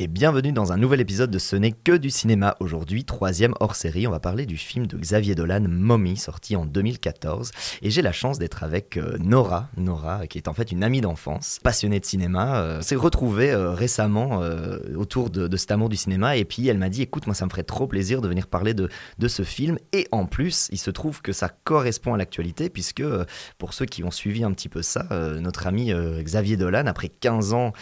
et bienvenue dans un nouvel épisode de Ce n'est que du cinéma. Aujourd'hui, troisième hors série, on va parler du film de Xavier Dolan, Mommy, sorti en 2014. Et j'ai la chance d'être avec euh, Nora, Nora qui est en fait une amie d'enfance, passionnée de cinéma, euh, s'est retrouvée euh, récemment autour de, cet amour du cinéma. Et puis elle m'a dit, écoute, moi ça me ferait trop plaisir de venir parler de, de ce film. Et en plus, il se trouve que ça correspond à l'actualité, puisque pour ceux qui ont suivi un petit peu ça, notre ami Xavier Dolan, après 15 ans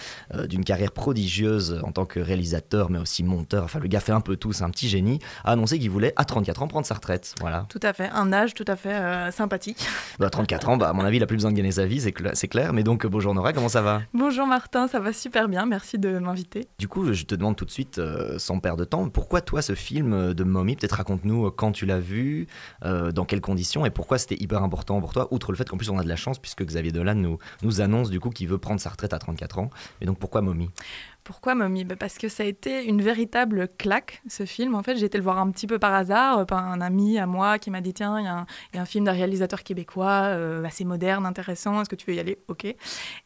d'une carrière prodigieuse en tant que réalisateur, mais aussi monteur, enfin le gars fait un peu tout, c'est un petit génie, a annoncé qu'il voulait à 34 ans prendre sa retraite. Voilà. Tout à fait, un âge tout à fait euh, sympathique. Bah, 34 ans, bah, à mon avis, il a plus besoin de gagner sa vie, c'est, clair. Mais donc, bonjour Nora, comment ça va? Bonjour Martin, ça va super bien, merci de m'inviter. Du coup, je te demande tout de suite, euh, sans perdre de temps, pourquoi toi ce film euh, de Mommy Peut-être raconte-nous quand tu l'as vu, dans quelles conditions et pourquoi c'était hyper important pour toi, outre le fait qu'en plus on a de la chance puisque Xavier Dolan nous, nous annonce du coup qu'il veut prendre sa retraite à 34 ans. Et donc pourquoi Mommy? Pourquoi Mommy bah, Parce que ça a été une véritable claque, ce film. En fait, j'ai été le voir un petit peu par hasard, euh, par un ami à moi qui m'a dit Tiens, il y, a un film d'un réalisateur québécois, euh, assez moderne, intéressant, est-ce que tu veux y aller? Ok.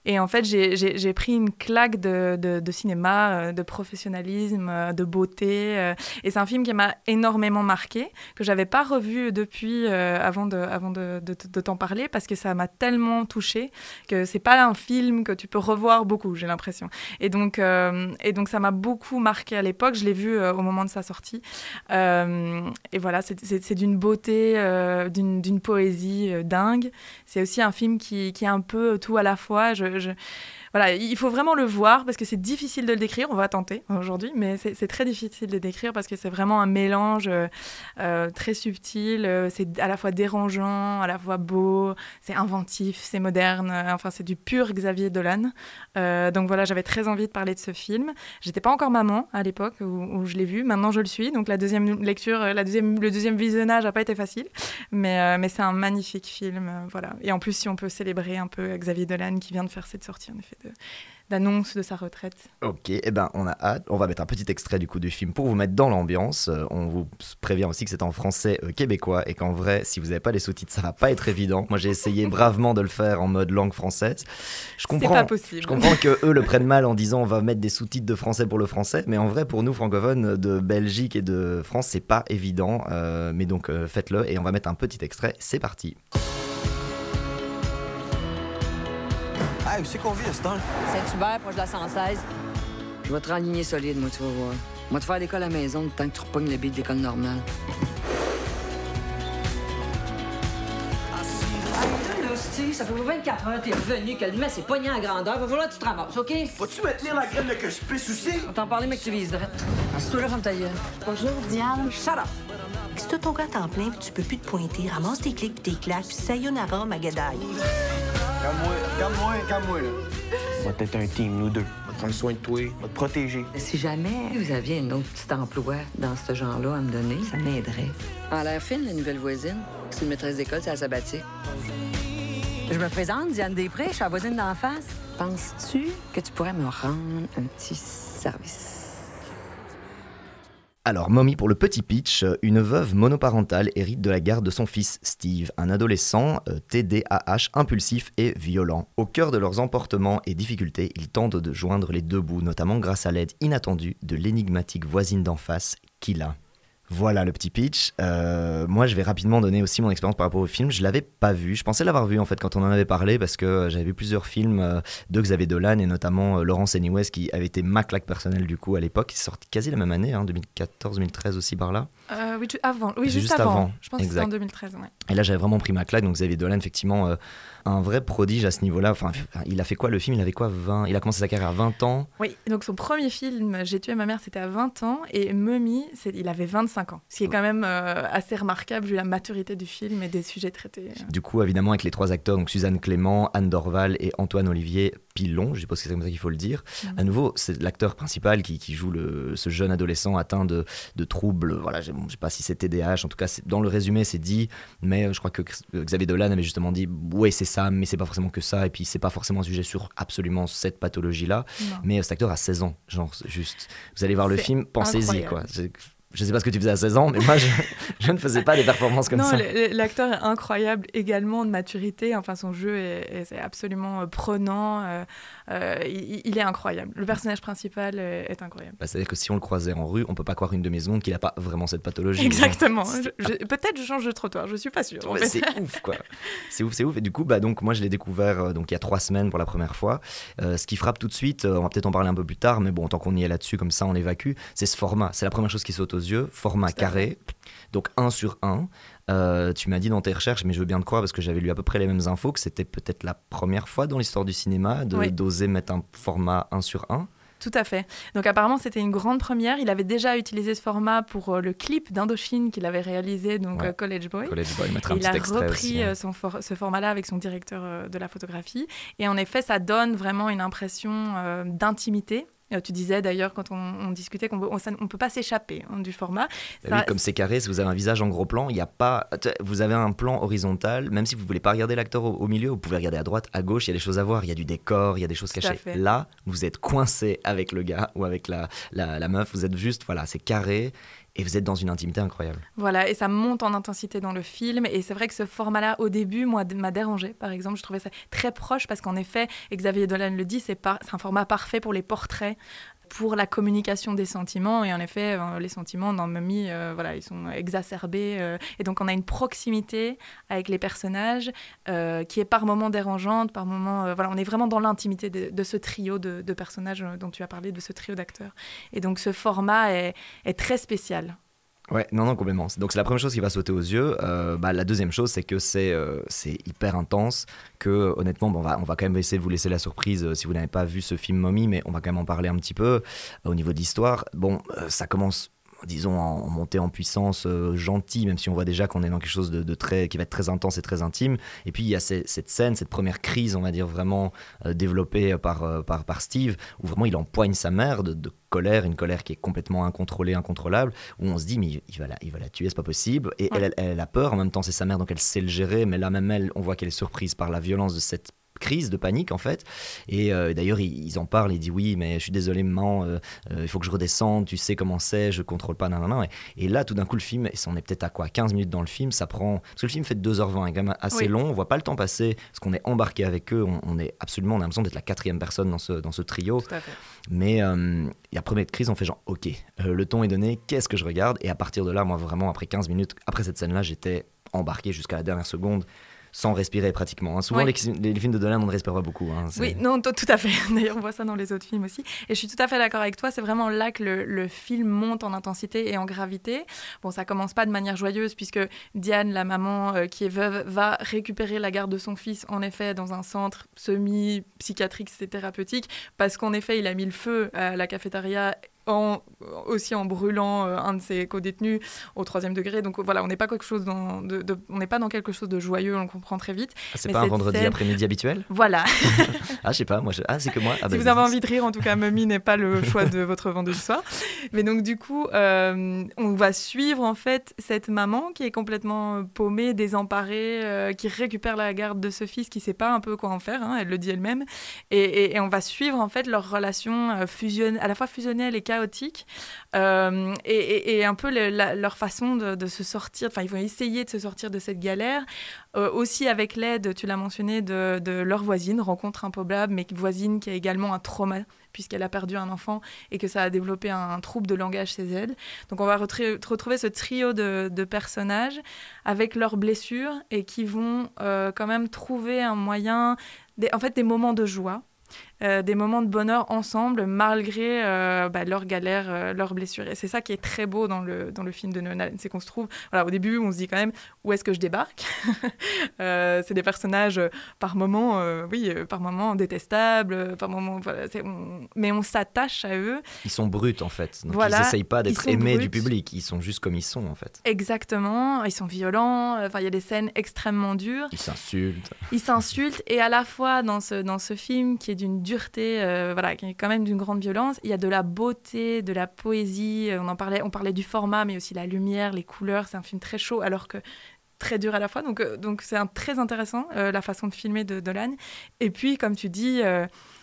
Et en fait, j'ai pris une claque de, cinéma, euh, de professionnalisme, de beauté. et c'est un film qui m'a énormément marqué, que j'avais pas revu depuis avant de, t'en parler, parce que ça m'a tellement touché que c'est pas un film que tu peux revoir beaucoup, j'ai l'impression. Et donc, et donc ça m'a beaucoup marqué à l'époque. Je l'ai vu euh, au moment de sa sortie. Euh, et voilà, c'est d'une beauté, d'une poésie dingue. C'est aussi un film qui, qui, est un peu tout à la fois. je voilà, il faut vraiment le voir parce que c'est difficile de le décrire. On va tenter aujourd'hui, mais c'est très difficile de le décrire parce que c'est vraiment un mélange euh, euh, très subtil. Euh, c'est à la fois dérangeant, à la fois beau, c'est inventif, c'est moderne. enfin, c'est du pur Xavier Dolan. donc voilà, j'avais très envie de parler de ce film. J'étais pas encore maman à l'époque où, je l'ai vu. Maintenant, je le suis. Donc la deuxième lecture, la deuxième, le deuxième visionnage n'a pas été facile, mais, mais c'est un magnifique film. voilà. Et en plus, si on peut célébrer un peu Xavier Dolan qui vient de faire cette sortie, en effet d'annonce de, sa retraite. Ok, et eh ben on a hâte. On va mettre un petit extrait du coup du film pour vous mettre dans l'ambiance. Euh, on vous prévient aussi que c'est en français euh, québécois et qu'en vrai, si vous n'avez pas les sous-titres, ça va pas être évident. Moi, j'ai essayé bravement de le faire en mode langue française. Je comprends. Pas possible. Je comprends que eux le prennent mal en disant on va mettre des sous-titres de français pour le français, mais en vrai, pour nous francophones de Belgique et de France, c'est pas évident. Euh, mais donc faites-le et on va mettre un petit extrait. C'est parti. Hey, où c'est qu'on vit à Saint-Hubert, proche de la 116. Je vais te raligner solide, moi, tu vas voir. Moi, te faire l'école à la maison, tant que tu repognes le billet de l'école normale. ça fait 24 heures que t'es revenu, que le mess est pogné à grandeur. Va falloir que tu te ramasses, OK? Faut-tu me tenir la graine de que je pisse aussi? On t'en parler, mais que tu vises droite. Assieds-toi là, femme ta gueule. Bonjour, Diane. Shut up! Si t'as ton gars en plein tu peux plus te pointer, ramasse tes clics pis tes claques, puis sayonara, Magadaï. Calme-moi, calme-moi, calme-moi, là. On va être un team, nous deux. On va prendre soin de toi, on va te protéger. Si jamais vous aviez un autre petit emploi dans ce genre-là à me donner, ça m'aiderait. En l'air fine, la nouvelle voisine. C'est une maîtresse d'école, c'est à sabbatique. Je me présente, Diane Després, je suis la voisine d'en face. Penses-tu que tu pourrais me rendre un petit service? Alors, Mommy, pour le petit pitch, une veuve monoparentale hérite de la garde de son fils Steve, un adolescent TDAH euh, impulsif et violent. Au cœur de leurs emportements et difficultés, ils tentent de joindre les deux bouts, notamment grâce à l'aide inattendue de l'énigmatique voisine d'en face, Kila. Voilà le petit pitch. Euh, moi, je vais rapidement donner aussi mon expérience par rapport au film. Je l'avais pas vu. Je pensais l'avoir vu en fait quand on en avait parlé parce que j'avais vu plusieurs films euh, de Xavier Dolan et notamment euh, Laurence Anyways qui avait été ma claque personnelle du coup à l'époque. Il est sorti quasi la même année, 2014-2013 hein, aussi par là. oui, avant. Oui, juste, avant. Je pense que c'était en 2013. Et là, j'avais vraiment pris ma claque. Donc Xavier Dolan, effectivement un vrai prodige à ce niveau-là. Enfin, il a fait quoi le film? Il avait quoi 20 Il a commencé sa carrière à 20 ans. Oui, donc son premier film, J'ai tué ma mère, c'était à 20 ans. Et Mummy, il avait 25 ans. Ce qui est quand même euh, assez remarquable vu la maturité du film et des sujets traités. Du coup, évidemment, avec les trois acteurs, donc Suzanne Clément, Anne Dorval et Antoine Olivier Pilon, je suppose que c'est comme ça qu'il faut le dire. Mm. À nouveau, c'est l'acteur principal qui, joue le, ce jeune adolescent atteint de, de troubles. Voilà, je ne sais pas si c'est TDAH, en tout cas, dans le résumé, c'est dit. Mais euh, je crois que Xavier Dolan avait justement dit Ouais, c'est ça, mais c'est pas forcément que ça, et puis c'est pas forcément un sujet sur absolument cette pathologie-là. Mais euh, cet acteur a 16 ans, genre, juste. Vous allez voir le film, pensez-y, quoi. Je sais pas ce que tu faisais à 16 ans, mais moi, je, ne faisais pas des performances comme ça. Non, l'acteur est incroyable également de maturité. Enfin, son jeu est, absolument euh, prenant. Euh, euh, il, est incroyable. Le personnage principal est, incroyable. Bah, C'est-à-dire que si on le croisait en rue, on peut pas croire une demi-seconde qu'il a pas vraiment cette pathologie. Exactement. Peut-être je change de trottoir, je suis pas sûre. C'est ouf, quoi. C'est ouf, c'est ouf. Et du coup, bah, donc, moi, je l'ai découvert donc, il y a trois semaines pour la première fois. ce qui frappe tout de suite, on va peut-être en parler un peu plus tard, mais bon, tant qu'on y est là-dessus, comme ça, on évacue, c'est ce format. C'est la première chose qui saute aux yeux, format carré, donc 1 sur 1. Euh, tu m'as dit dans tes recherches, mais je veux bien te croire parce que j'avais lu à peu près les mêmes infos, que c'était peut-être la première fois dans l'histoire du cinéma de d'oser mettre un format 1 sur 1. Tout à fait. Donc apparemment c'était une grande première. Il avait déjà utilisé ce format pour euh, le clip d'Indochine qu'il avait réalisé, donc euh, College Boy. College Boy, un il a repris son ce format-là avec son directeur de la photographie. Et en effet, ça donne vraiment une impression d'intimité tu disais d'ailleurs quand on, discutait qu'on ne peut pas s'échapper hein, du format. Bah oui, comme c'est carré, si vous avez un visage en gros plan, il y a pas, vous avez un plan horizontal, même si vous ne voulez pas regarder l'acteur au, milieu, vous pouvez regarder à droite, à gauche, il y a des choses à voir, il y a du décor, il y a des choses cachées. Là, vous êtes coincé avec le gars ou avec la, la, la meuf, vous êtes juste, voilà, c'est carré et vous êtes dans une intimité incroyable. Voilà, et ça monte en intensité dans le film. Et c'est vrai que ce format-là, au début, moi, m'a dérangé, par exemple. Je trouvais ça très proche parce qu'en effet, Xavier Dolan le dit, c'est un format parfait pour les portraits pour la communication des sentiments. Et en effet, euh, les sentiments dans Mummy, euh, voilà, ils sont exacerbés. Euh, et donc, on a une proximité avec les personnages qui est par moments dérangeante, par moments. voilà, on est vraiment dans l'intimité de, ce trio de, personnages dont tu as parlé, de ce trio d'acteurs. Et donc, ce format est très spécial. Ouais, non, non, complètement. Donc c'est la première chose qui va sauter aux yeux. Euh, bah, la deuxième chose, c'est que c'est euh, hyper intense, que honnêtement, bon, on, va, on va quand même essayer de vous laisser la surprise euh, si vous n'avez pas vu ce film Mommy, mais on va quand même en parler un petit peu au niveau de l'histoire. Bon, ça commence disons, en, montée en puissance euh, gentil, même si on voit déjà qu'on est dans quelque chose de, très, qui va être très intense et très intime. Et puis il y a cette scène, cette première crise, on va dire, vraiment euh, développée par, euh, par, par, Steve, où vraiment il empoigne sa mère de, colère, une colère qui est complètement incontrôlée, incontrôlable, où on se dit, mais il va la, il va la tuer, c'est pas possible. Et elle, elle, a peur, en même temps c'est sa mère, donc elle sait le gérer, mais là même elle, on voit qu'elle est surprise par la violence de cette crise de panique en fait. Et euh, d'ailleurs, ils, en parlent, il dit oui, mais je suis désolé, maman, euh, euh, il faut que je redescende, tu sais comment c'est, je contrôle pas, nan, nan, Et, et là, tout d'un coup, le film, et on est peut-être à quoi 15 minutes dans le film, ça prend. Parce que le film fait 2h20, il est quand même assez long, on voit pas le temps passer, parce qu'on est embarqué avec eux, on, est absolument, on a l'impression d'être la quatrième personne dans ce, dans ce trio. Mais il y a première crise, on fait genre, ok, le ton est donné, qu'est-ce que je regarde? Et à partir de là, moi vraiment, après 15 minutes, après cette scène-là, j'étais embarqué jusqu'à la dernière seconde sans respirer pratiquement. Hein. Souvent, les, films de Dolan, on ne respire pas beaucoup. Hein. oui, non, tout à fait. D'ailleurs, on voit ça dans les autres films aussi. Et je suis tout à fait d'accord avec toi. C'est vraiment là que le, film monte en intensité et en gravité. Bon, ça commence pas de manière joyeuse puisque Diane, la maman euh, qui est veuve, va récupérer la garde de son fils, en effet, dans un centre semi-psychiatrique, c'est thérapeutique, parce qu'en effet, il a mis le feu à la cafétéria aussi en brûlant euh, un de ses co-détenus au troisième degré. Donc voilà, on n'est pas quelque chose dans, de, on n'est pas dans quelque chose de joyeux, on le comprend très vite. Ah, c'est pas un vendredi après-midi habituel? Voilà. ah, je sais pas, moi, ah, c'est que moi. Ah, si bah, vous avez envie de rire, en tout cas, Mummy n'est pas le choix de votre vendredi soir. Mais donc du coup, euh, on va suivre en fait cette maman qui est complètement paumée, désemparée, euh, qui récupère la garde de ce fils qui sait pas un peu quoi en faire. Hein, elle le dit elle-même, et, et, on va suivre en fait leur relation fusionne, à la fois fusionnelle et chaotique euh, et, un peu leur façon de, se sortir, enfin ils vont essayer de se sortir de cette galère, euh, aussi avec l'aide, tu l'as mentionné, de, leur voisine, rencontre improbable, mais voisine qui a également un trauma puisqu'elle a perdu un enfant et que ça a développé un, trouble de langage chez elle. Donc on va retrouver ce trio de, personnages avec leurs blessures et qui vont euh, quand même trouver un moyen, en fait des moments de joie euh, des moments de bonheur ensemble malgré euh, bah, leurs galères, euh, leurs blessures. Et c'est ça qui est très beau dans le, dans le film de Nolan, c'est qu'on se trouve, voilà, au début on se dit quand même où est-ce que je débarque C'est des personnages par moments, oui, par moments détestables, par moments, voilà, mais on s'attache à eux. Ils sont bruts en fait, donc ils n'essayent pas d'être aimés du public, ils sont juste comme ils sont en fait. Exactement, ils sont violents, enfin il y a des scènes extrêmement dures. Ils s'insultent. Ils s'insultent et à la fois dans ce, dans ce film qui est d'une dureté, euh, voilà, qui est quand même d'une grande violence. Il y a de la beauté, de la poésie. Euh, on en parlait, on parlait du format, mais aussi la lumière, les couleurs. C'est un film très chaud, alors que très dur à la fois. Donc, euh, donc c'est très intéressant la façon de filmer de Dolan. Et puis, comme tu dis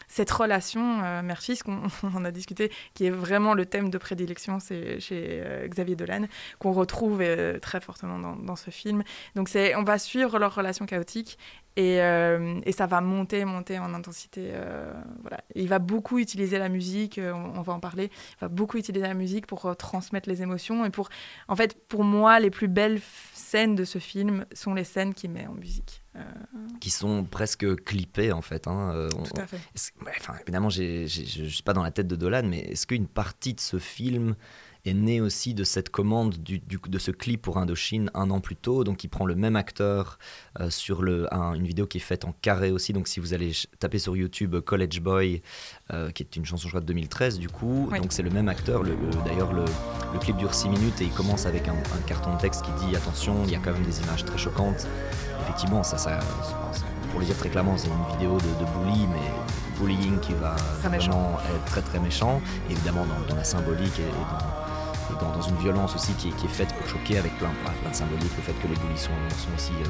cette relation mère-fils qu'on on a discuté, qui est vraiment le thème de prédilection chez Xavier Dolan, qu'on retrouve très fortement dans, dans, ce film. Donc on va suivre leur relation chaotique et, euh, et, ça va monter, monter en intensité. Euh, voilà. Il va beaucoup utiliser la musique, euh, on, on, va en parler. Il va beaucoup utiliser la musique pour transmettre les émotions. Et pour, en fait, pour moi, les plus belles scènes de ce film sont les scènes qu'il met en musique. Qui sont presque clippées, en fait. Hein. Tout à fait. Enfin, évidemment, je ne suis pas dans la tête de Dolan, mais est-ce qu'une partie de ce film est né aussi de cette commande du, du, de ce clip pour Indochine un an plus tôt. Donc il prend le même acteur euh, sur le, un, une vidéo qui est faite en carré aussi. Donc si vous allez taper sur YouTube College Boy, euh, qui est une chanson je crois de 2013 du coup, oui. donc c'est le même acteur. Le, le, D'ailleurs le, le, clip dure 6 minutes et il commence avec un, un, carton de texte qui dit attention, il y a quand même des images très choquantes. Effectivement, ça, ça pour le dire très clairement, c'est une vidéo de, de bully, mais bullying qui va vraiment être très très méchant, évidemment dans, dans la symbolique et, et dans, dans, une violence aussi qui est, faite pour choquer avec plein, plein de symboliques, le fait que les bullies sont, aussi, euh,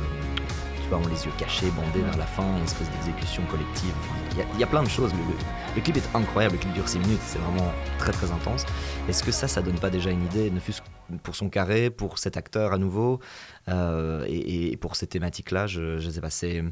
tu vois, ont les yeux cachés, bandés vers la fin, une espèce d'exécution collective. Il y, a plein de choses. Le, le, le, clip est incroyable, le clip dure 6 minutes, c'est vraiment très très intense. Est-ce que ça, ça donne pas déjà une idée, ne fût-ce pour son carré, pour cet acteur à nouveau, euh, et, et, pour ces thématiques-là, je, je sais pas, c'est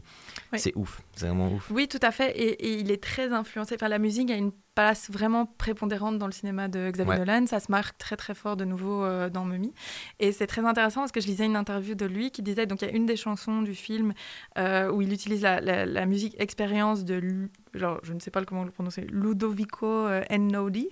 oui. ouf, c'est vraiment ouf. Oui, tout à fait, et, et, il est très influencé. Enfin, la musique a une place vraiment prépondérante dans le cinéma de Xavier ouais. Dolan, ça se marque très très fort de nouveau euh, dans Mummy, et c'est très intéressant parce que je lisais une interview de lui qui disait, donc il y a une des chansons du film euh, où il utilise la, la, la musique expérience de genre, je ne sais pas comment le prononcer, Ludovico euh, Einaudi.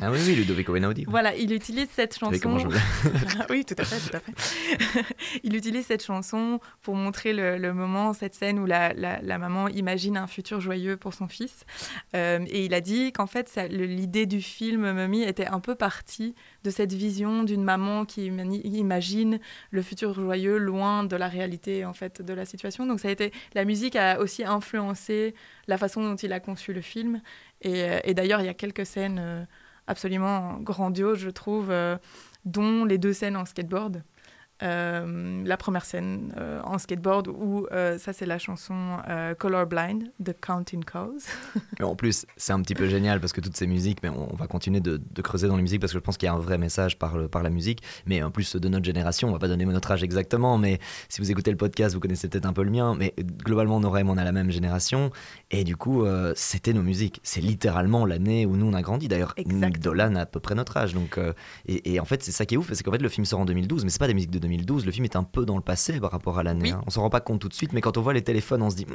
Ah oui, oui, Ludovico Einaudi. voilà, il utilise cette chanson. je oui, tout à fait, tout à fait. il utilise cette chanson pour montrer le, le moment, cette scène où la, la, la, maman imagine un futur joyeux pour son fils. Euh, et il a dit qu'en fait, l'idée du film Mummy était un peu partie de cette vision d'une maman qui imagine le futur joyeux loin de la réalité en fait de la situation. Donc ça a été la musique a aussi influencé la façon dont il a conçu le film. Et, euh, et d'ailleurs, il y a quelques scènes euh, absolument grandioses, je trouve, euh, dont les deux scènes en skateboard. Euh, la première scène euh, en skateboard où euh, ça c'est la chanson Colorblind de Counting Crows. en plus c'est un petit peu génial parce que toutes ces musiques, mais on, on va continuer de, de, creuser dans les musiques parce que je pense qu'il y a un vrai message par, le, par la musique, mais en plus de notre génération, on va pas donner notre âge exactement, mais si vous écoutez le podcast vous connaissez peut-être un peu le mien, mais globalement Nora et moi on a la même génération. Et du coup c'était nos musiques, c'est littéralement l'année où nous on a grandi. D'ailleurs Nick Dolan a à peu près notre âge, donc et, et en fait c'est ça qui est ouf, c'est qu'en fait le film sort en 2012, mais c'est pas des musiques de 2012, le film est un peu dans le passé par rapport à l'année. Oui. Hein. On s'en rend pas compte tout de suite, mais quand on voit les téléphones, on se dit, mmm,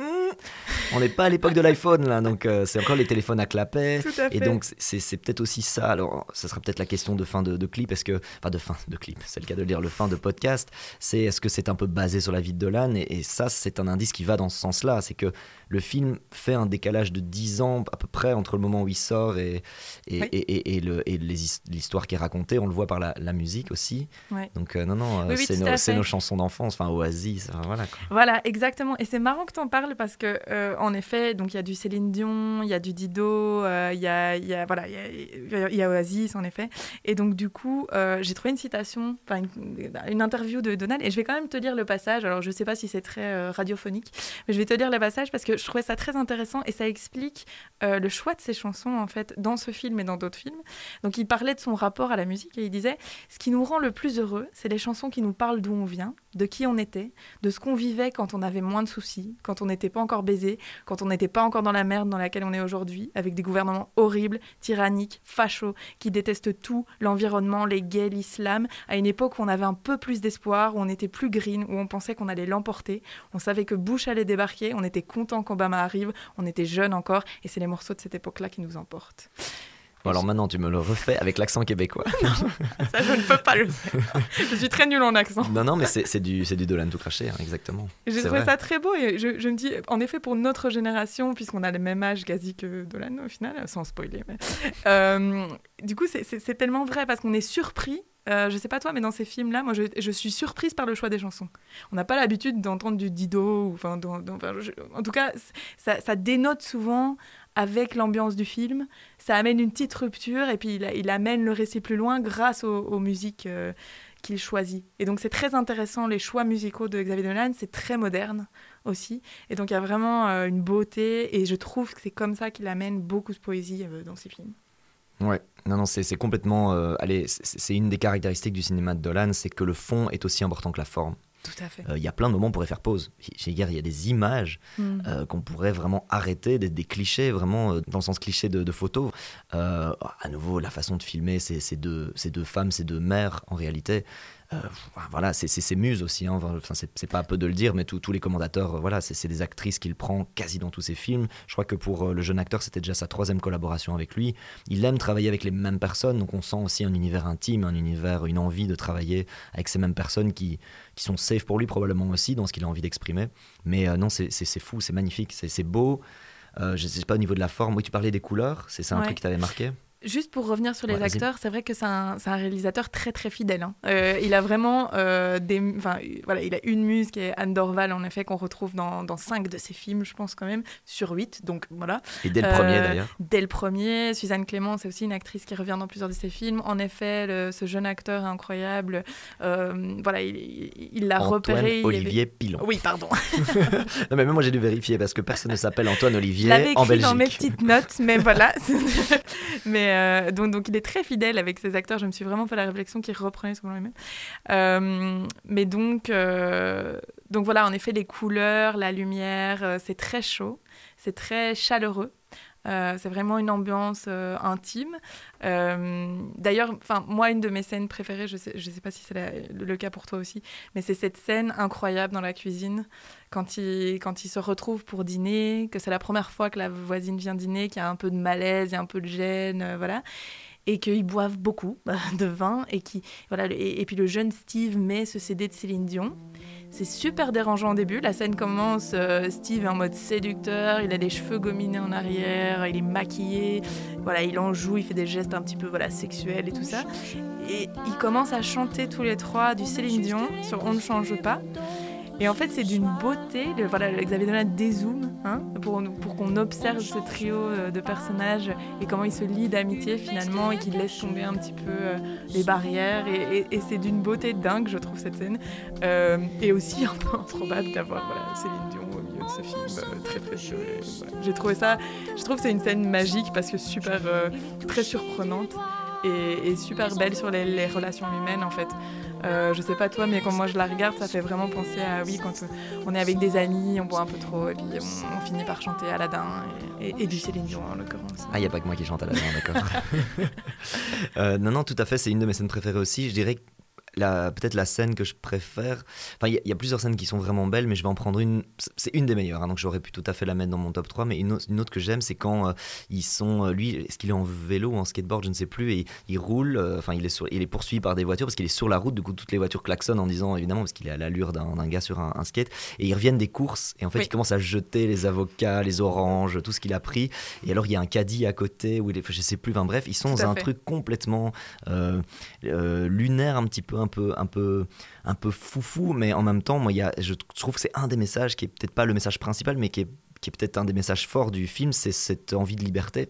on n'est pas à l'époque de l'iPhone là, donc euh, c'est encore les téléphones à clapet. À et donc c'est peut-être aussi ça. Alors, ça sera peut-être la question de fin de, de clip, est-ce que, enfin de fin de clip, c'est le cas de lire le fin de podcast. C'est est-ce que c'est un peu basé sur la vie de Dolan? Et, et ça, c'est un indice qui va dans ce sens-là, c'est que le film fait un décalage de 10 ans à peu près entre le moment où il sort et, et, oui. et, et, le, et l'histoire qui est racontée. On le voit par la, la musique aussi. Ouais. Donc euh, non, non, oui, oui, c'est nos, nos, chansons d'enfance, enfin Oasis, enfin, voilà. Quoi. Voilà, exactement. Et c'est marrant que tu en parles parce que euh, en effet, donc il y a du Céline Dion, il y a du Dido, euh, il y, a, voilà, il y, y a, Oasis en effet. Et donc du coup, euh, j'ai trouvé une citation, une, une, interview de Donald, et je vais quand même te lire le passage. Alors je sais pas si c'est très radiophonique, mais je vais te lire le passage parce que je trouvais ça très intéressant et ça explique euh, le choix de ses chansons en fait dans ce film et dans d'autres films. Donc il parlait de son rapport à la musique et il disait ce qui nous rend le plus heureux, c'est les chansons qui nous parlent d'où on vient, de qui on était, de ce qu'on vivait quand on avait moins de soucis, quand on n'était pas encore baisé, quand on n'était pas encore dans la merde dans laquelle on est aujourd'hui, avec des gouvernements horribles, tyranniques, fachos, qui détestent tout, l'environnement, les gays, l'islam, à une époque où on avait un peu plus d'espoir, où on était plus green, où on pensait qu'on allait l'emporter, on savait que Bush allait débarquer, on était content qu'Obama arrive, on était jeunes encore, et c'est les morceaux de cette époque-là qui nous emportent. Bon, alors maintenant, tu me le refais avec l'accent québécois. ça, je ne peux pas le faire. Je suis très nulle en accent. Non, non, mais c'est du, du Dolan tout craché, hein, exactement. J'ai trouvé vrai. ça très beau et je, je, me dis, en effet, pour notre génération, puisqu'on a le même âge quasi que Dolan au final, sans spoiler, mais, euh, du coup, c'est tellement vrai parce qu'on est surpris euh, je sais pas toi, mais dans ces films-là, moi, je, je, suis surprise par le choix des chansons. On n'a pas l'habitude d'entendre du Dido, ou, enfin, dans, dans, enfin je, en tout cas, ça, ça, dénote souvent avec l'ambiance du film. Ça amène une petite rupture et puis il, amène le récit plus loin grâce aux, musiques euh, qu'il choisit. Et donc c'est très intéressant, les choix musicaux de Xavier Dolan, c'est très moderne aussi. Et donc il y a vraiment euh, une beauté, et je trouve que c'est comme ça qu'il amène beaucoup de poésie euh, dans ses films. Ouais, non, non, c'est complètement. Allez, c'est une des caractéristiques du cinéma de Dolan, c'est que le fond est aussi important que la forme. Tout à fait. Il y a plein de moments où on pourrait faire pause. Chez Guerre, il y a des images Mm. qu'on pourrait vraiment arrêter, des, des clichés, vraiment dans le sens cliché de, de photos. à nouveau, la façon de filmer ces, ces, deux, ces deux femmes, ces deux mères, en réalité. Euh, voilà, c'est ses muses aussi. Hein. Enfin, c'est pas peu de le dire, mais tous les commentateurs, euh, voilà, c'est des actrices qu'il prend quasi dans tous ses films. Je crois que pour euh, le jeune acteur, c'était déjà sa troisième collaboration avec lui. Il aime travailler avec les mêmes personnes, donc on sent aussi un univers intime, un univers, une envie de travailler avec ces mêmes personnes qui, qui sont safe pour lui probablement aussi dans ce qu'il a envie d'exprimer. Mais non, c'est fou, c'est magnifique, c'est beau. je sais pas au niveau de la forme. Oui, tu parlais des couleurs, c'est un ouais. truc qui t'avait marqué? Juste pour revenir sur les ouais, acteurs, c'est vrai que c'est un, un, réalisateur très très fidèle. Hein. Euh, il a vraiment euh, des, enfin voilà, il a une muse qui est Anne Dorval en effet qu'on retrouve dans, dans, cinq de ses films, je pense quand même sur huit. Donc voilà. Et dès le premier euh, d'ailleurs. Dès le premier, Suzanne Clément, c'est aussi une actrice qui revient dans plusieurs de ses films. En effet, le, ce jeune acteur incroyable, voilà, il l'a repéré. Olivier avait... Pilon. Oui, pardon. non mais même moi j'ai dû vérifier parce que personne ne s'appelle Antoine Olivier en Belgique. dans mes petites notes, mais voilà. mais euh, donc, donc il est très fidèle avec ses acteurs. Je me suis vraiment fait la réflexion qu'il reprenait souvent les mêmes. Euh, mais donc, euh, donc voilà, en effet, les couleurs, la lumière, c'est très chaud, c'est très chaleureux. Euh, c'est vraiment une ambiance euh, intime. Euh, D'ailleurs, moi, une de mes scènes préférées, je ne sais, je sais pas si c'est le cas pour toi aussi, mais c'est cette scène incroyable dans la cuisine, quand il, quand il se retrouve pour dîner, que c'est la première fois que la voisine vient dîner, qu'il y a un peu de malaise et un peu de gêne, voilà et qu'ils boivent beaucoup de vin et qui voilà et, puis le jeune Steve met ce CD de Céline Dion c'est super dérangeant au début. La scène commence euh, Steve est en mode séducteur il a les cheveux gominés en arrière il est maquillé. Voilà il en joue il fait des gestes un petit peu voilà sexuels et tout ça. Et ils commencent à chanter tous les trois du Céline Dion sur On ne change pas et en fait, c'est d'une beauté. Voilà, Xavier Dolan dézoome hein, pour, pour qu'on observe ce trio euh, de personnages et comment ils se lient d'amitié finalement et qu'ils laissent tomber un petit peu euh, les barrières. Et, c'est d'une beauté dingue, je trouve, cette scène. Euh, et aussi un peu improbable d'avoir Céline Dion au milieu de ce film très précieux. Voilà. J'ai trouvé ça, je trouve que c'est une scène magique parce que super, très surprenante. Et, super belle sur les, relations humaines en fait. Euh, je sais pas toi, mais quand moi je la regarde, ça fait vraiment penser à oui, quand on est avec des amis, on boit un peu trop et puis on, on finit par chanter Aladdin et, et, et du Céline Dion en l'occurrence. Ah, il n'y a pas que moi qui chante Aladdin, d'accord. euh, non, non, tout à fait, c'est une de mes scènes préférées aussi. Je dirais peut-être la scène que je préfère. Enfin, il y, y, a plusieurs scènes qui sont vraiment belles, mais je vais en prendre une. C'est une des meilleures, hein, donc j'aurais pu tout à fait la mettre dans mon top 3. Mais une autre, une autre que j'aime, c'est quand euh, ils sont. Euh, lui, est-ce qu'il est en vélo ou en skateboard Je ne sais plus. Et il roule. Enfin, euh, il, est sur, il est poursuivi par des voitures parce qu'il est sur la route. Du coup, toutes les voitures klaxonnent en disant, évidemment, parce qu'il est à l'allure d'un gars sur un, un, skate. Et ils reviennent des courses. Et en fait, oui. il commence à jeter les avocats, les oranges, tout ce qu'il a pris. Et alors, il y a un caddie à côté. Où il est, je sais plus. Enfin, bref, ils sont dans un fait. truc complètement euh, lunaire, un petit peu, un peu, un peu un peu foufou, mais en même temps, moi, je trouve que c'est un des messages qui est peut-être pas le message principal, mais qui est, qui est peut-être un des messages forts du film, c'est cette envie de liberté.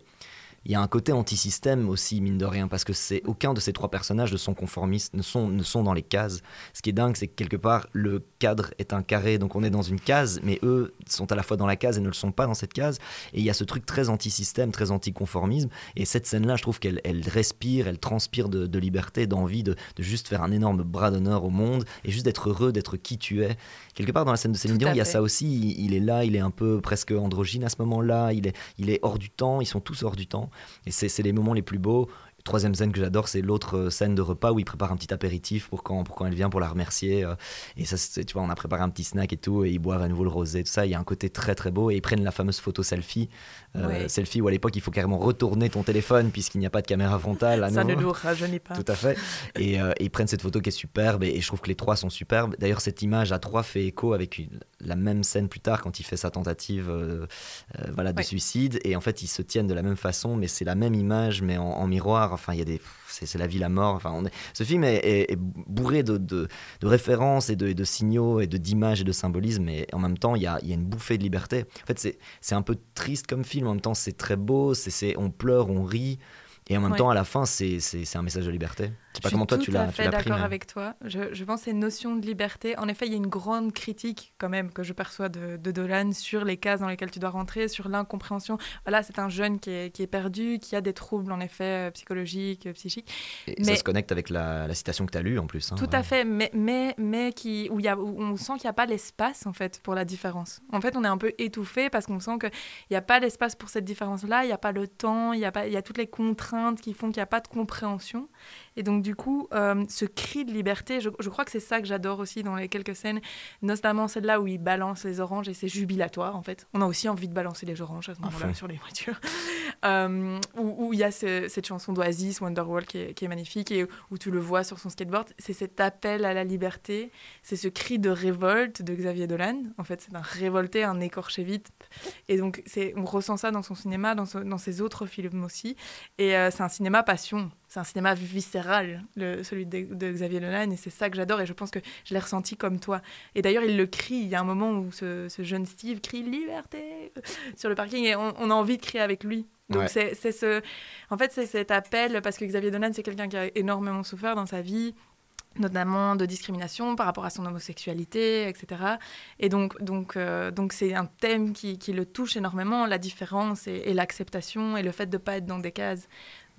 Il y a un côté anti-système aussi, mine de rien, parce que c'est aucun de ces trois personnages ne sont conformistes, ne sont, ne sont dans les cases. Ce qui est dingue, c'est que quelque part, le cadre est un carré, donc on est dans une case, mais eux sont à la fois dans la case et ne le sont pas dans cette case. Et il y a ce truc très anti-système, très anti-conformisme. Et cette scène-là, je trouve qu'elle elle respire, elle transpire de, de liberté, d'envie de, de, juste faire un énorme bras d'honneur au monde et juste d'être heureux, d'être qui tu es. Quelque part, dans la scène de Céline Dion, il y a ça aussi. Il, il, est là, il est un peu presque androgyne à ce moment-là. Il est, il est hors du temps. Ils sont tous hors du temps. Et c'est les moments les plus beaux. Troisième scène que j'adore, c'est l'autre scène de repas où il prépare un petit apéritif pour quand, pour quand elle vient pour la remercier. Et ça, tu vois, on a préparé un petit snack et tout, et ils boivent à nouveau le rosé, tout ça. Il y a un côté très très beau. Et ils prennent la fameuse photo selfie. Euh, ouais. Selfie où à l'époque, il faut carrément retourner ton téléphone puisqu'il n'y a pas de caméra frontale. À ça nouveau. ne nous rajeunit pas. Tout à fait. Et, euh, et, ils prennent cette photo qui est superbe. Et, et, je trouve que les trois sont superbes. D'ailleurs, cette image à trois fait écho avec une, la même scène plus tard quand il fait sa tentative euh, voilà, de ouais. suicide. Et en fait, ils se tiennent de la même façon, mais c'est la même image, mais en, en miroir. Enfin, il y a des c'est la vie, la mort. Enfin, on est... Ce film est, est, est bourré de, de, de, références et de, et de signaux et d'images et de symbolismes, mais en même temps, il y a, y a, une bouffée de liberté. En fait, c'est un peu triste comme film, en même temps, c'est très beau, c'est on pleure, on rit, et en même ouais. temps, à la fin, c'est un message de liberté. Je sais pas comment toi tu l'as fait d'accord avec toi. Je, je pense que notion de liberté. En effet, il y a une grande critique quand même que je perçois de, de Dolan sur les cases dans lesquelles tu dois rentrer, sur l'incompréhension. Voilà, c'est un jeune qui est, qui est, perdu, qui a des troubles en effet euh, psychologiques, euh, psychiques. Et mais, ça se connecte avec la, la citation que tu as lue en plus. Hein. Tout à fait, mais, mais, mais qui, où, y a, où on sent qu'il n'y a pas l'espace en fait pour la différence. En fait, on est un peu étouffé parce qu'on sent qu'il n'y a pas l'espace pour cette différence-là, il n'y a pas le temps, il y, a pas, il y a toutes les contraintes qui font qu'il n'y a pas de compréhension. Et donc, du coup, euh, ce cri de liberté, je, crois que c'est ça que j'adore aussi dans les quelques scènes, notamment celle-là où il balance les oranges et c'est jubilatoire, en fait. On a aussi envie de balancer les oranges à ce moment-là sur les voitures. Euh, où il y a cette chanson d'Oasis, Wonderwall, qui est, qui est magnifique et où tu le vois sur son skateboard. C'est cet appel à la liberté, c'est ce cri de révolte de Xavier Dolan. En fait, c'est un révolté, un écorché vite. Et donc, on ressent ça dans son cinéma, dans, dans ses autres films aussi. Et euh, c'est un cinéma passion c'est un cinéma viscéral, le, celui de, Xavier Dolan, et c'est ça que j'adore, et je pense que je l'ai ressenti comme toi. Et d'ailleurs, il le crie, il y a un moment où ce, jeune Steve crie « Liberté !» sur le parking, et on, a envie de crier avec lui. Donc c'est ce... En fait, c'est cet appel, parce que Xavier Dolan, c'est quelqu'un qui a énormément souffert dans sa vie, notamment de discrimination par rapport à son homosexualité, etc. Et donc, donc, euh, donc c'est un thème qui, qui, le touche énormément, la différence et, et l'acceptation et le fait de ne pas être dans des cases.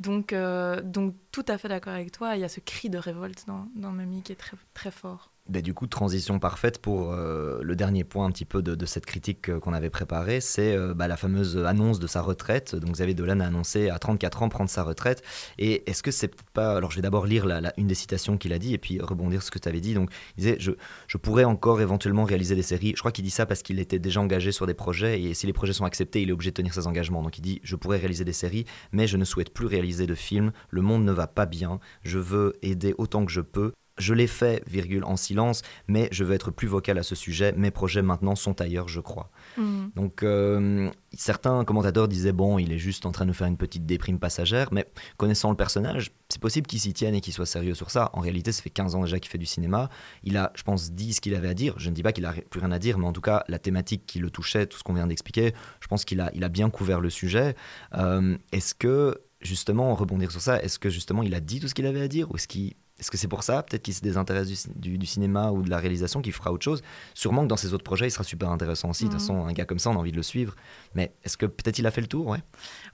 Donc, euh, donc tout à fait d'accord avec toi. Il y a ce cri de révolte dans, dans Mummy qui est très, très fort. Ben, du coup, transition parfaite pour euh, le dernier point un petit peu de, cette critique euh, qu'on avait préparée, c'est bah, la fameuse annonce de sa retraite. Donc Xavier Dolan a annoncé à 34 ans prendre sa retraite. Et est-ce que c'est pas... Alors je vais d'abord lire une des citations qu'il a dit et puis rebondir sur ce que tu avais dit. Donc il disait, je, je, pourrais encore éventuellement réaliser des séries. Je crois qu'il dit ça parce qu'il était déjà engagé sur des projets et si les projets sont acceptés, il est obligé de tenir ses engagements. Donc il dit, je pourrais réaliser des séries, mais je ne souhaite plus réaliser de films. Le monde ne va pas bien. Je veux aider autant que je peux je l'ai fait, virgule, en silence, mais je veux être plus vocal à ce sujet. Mes projets maintenant sont ailleurs, je crois. Mm. Donc, euh, certains commentateurs disaient, bon, il est juste en train de nous faire une petite déprime passagère, mais connaissant le personnage, c'est possible qu'il s'y tienne et qu'il soit sérieux sur ça. En réalité, ça fait 15 ans déjà qu'il fait du cinéma. Il a, je pense, dit ce qu'il avait à dire. Je ne dis pas qu'il a plus rien à dire, mais en tout cas, la thématique qui le touchait, tout ce qu'on vient d'expliquer, je pense qu'il a, il a bien couvert le sujet. Euh, est-ce que, justement, rebondir sur ça, est-ce que justement il a dit tout ce qu'il avait à dire ou est-ce qu'il est-ce que c'est pour ça, peut-être qu'il se désintéresse du, cinéma ou de la réalisation, qu'il fera autre chose? Sûrement que dans ses autres projets, il sera super intéressant aussi. De toute mhm. façon, un gars comme ça, on a envie de le suivre. Mais est-ce que peut-être il a fait le tour? Ouais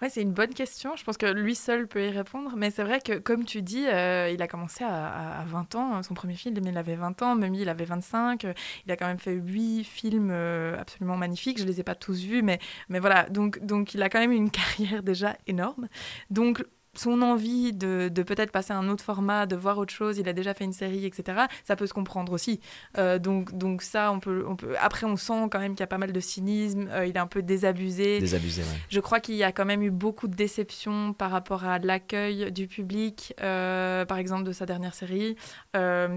Ouais, c'est une bonne question. Je pense que lui seul peut y répondre. Mais c'est vrai que, comme tu dis, euh, il a commencé à, 20 ans. Son premier film, il avait 20 ans. Mimi, il avait 25. Il a quand même fait 8 films euh, absolument magnifiques. Je ne les ai pas tous vus, mais, mais voilà. Donc, donc, il a quand même une carrière déjà énorme. Donc, son envie de, peut-être passer à un autre format, de voir autre chose, il a déjà fait une série, etc., ça peut se comprendre aussi. Euh, donc, donc ça, on peut, on peut... Après, on sent quand même qu'il y a pas mal de cynisme, euh, il est un peu désabusé. Désabusé, Je crois qu'il y a quand même eu beaucoup de déceptions par rapport à l'accueil du public, euh, par exemple, de sa dernière série,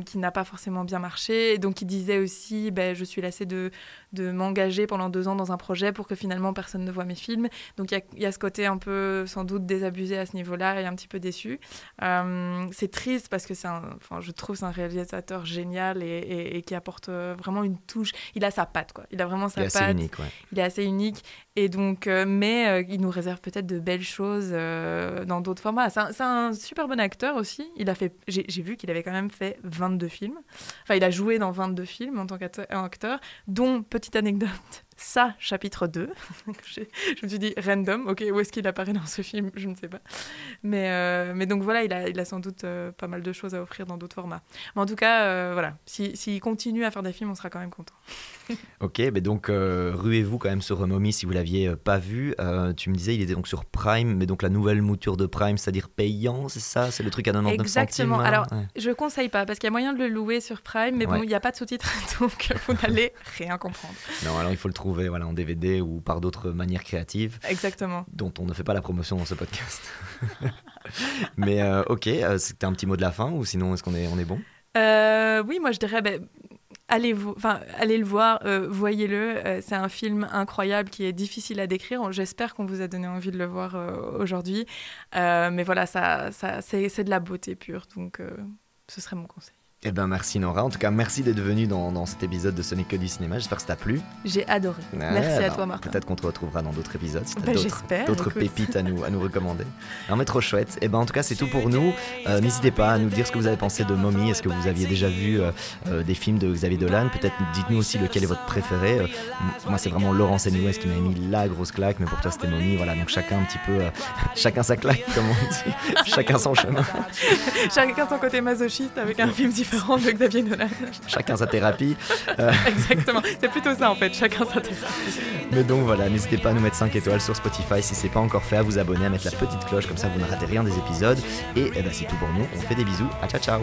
qui n'a pas forcément bien marché. donc, il disait aussi, ben, je suis lassé de, de m'engager pendant deux ans dans un projet pour que finalement personne ne voit mes films. Donc, il y, y a ce côté un peu, sans doute, désabusé à ce niveau-là est un petit peu déçu. Euh, c'est triste parce que c'est enfin, je trouve c'est un réalisateur génial et, qui apporte euh, vraiment une touche. Il a sa patte, quoi. Il a vraiment sa il est patte. Assez unique, ouais. Il est assez unique. Et donc, euh, mais il nous réserve peut-être de belles choses dans d'autres formats. C'est un, super bon acteur aussi. Il a fait, j'ai vu qu'il avait quand même fait 22 films. Enfin, il a joué dans 22 films en tant qu'acteur, dont, petite anecdote, ça, chapitre 2. je, me suis dit, random, ok, où est-ce qu'il apparaît dans ce film Je ne sais pas. Mais, euh, mais donc voilà, il a, il a sans doute euh, pas mal de choses à offrir dans d'autres formats. Mais en tout cas, euh, voilà, s'il continue à faire des films, on sera quand même content. ok, mais donc ruez-vous quand même sur Mommy si vous l'aviez pas vu. tu me disais, il était donc sur Prime, mais donc la nouvelle mouture de Prime, c'est-à-dire payant, c'est ça? C'est le truc à 99 Exactement. centimes Alors, je conseille pas, parce qu'il y a moyen de le louer sur Prime, mais bon, il n'y a pas de sous-titres, donc vous n'allez rien comprendre. Non, alors il faut le trouver voilà, en DVD ou par d'autres manières créatives. Exactement. Dont on ne fait pas la promotion dans ce podcast. Mais euh, ok, euh, c'était un petit mot de la fin ou sinon est-ce qu'on est, on est bon? Euh, Oui, moi je dirais, ben, allez, vous, allez le voir, voyez-le. c'est un film incroyable qui est difficile à décrire. J'espère qu'on vous a donné envie de le voir aujourd'hui. mais voilà, ça, ça, c'est de la beauté pure, donc ce serait mon conseil. Eh ben merci Nora. En tout cas, merci d'être venue dans, dans, cet épisode de Ce n'est que du cinéma. J'espère que ça t'a plu. J'ai adoré. merci à toi Martin. Peut-être qu'on te retrouvera dans d'autres épisodes si ben, d'autres pépites à nous, à nous recommander. Non mais trop chouette. Eh ben en tout cas, c'est tout pour nous. Euh, n'hésitez pas à nous dire ce que vous avez pensé de Mommy. Est-ce que vous aviez déjà vu euh, euh, des films de Xavier Dolan? Peut-être dites-nous aussi lequel est votre préféré. moi, c'est vraiment Laurence Anyways qui m'a mis la grosse claque, mais pour toi, c'était Mommy. Voilà, donc chacun un petit peu, chacun sa claque, comme on dit. chacun son chemin. chacun son côté masochiste avec un film différent de Xavier Dolan. Chacun sa thérapie. Exactement, c'est plutôt ça en fait, chacun sa thérapie. Mais donc voilà, n'hésitez pas à nous mettre 5 étoiles sur Spotify si c'est pas encore fait, à vous abonner, à mettre la petite cloche, comme ça vous ne ratez rien des épisodes. Et eh ben, c'est tout pour nous, on fait des bisous, à ciao ciao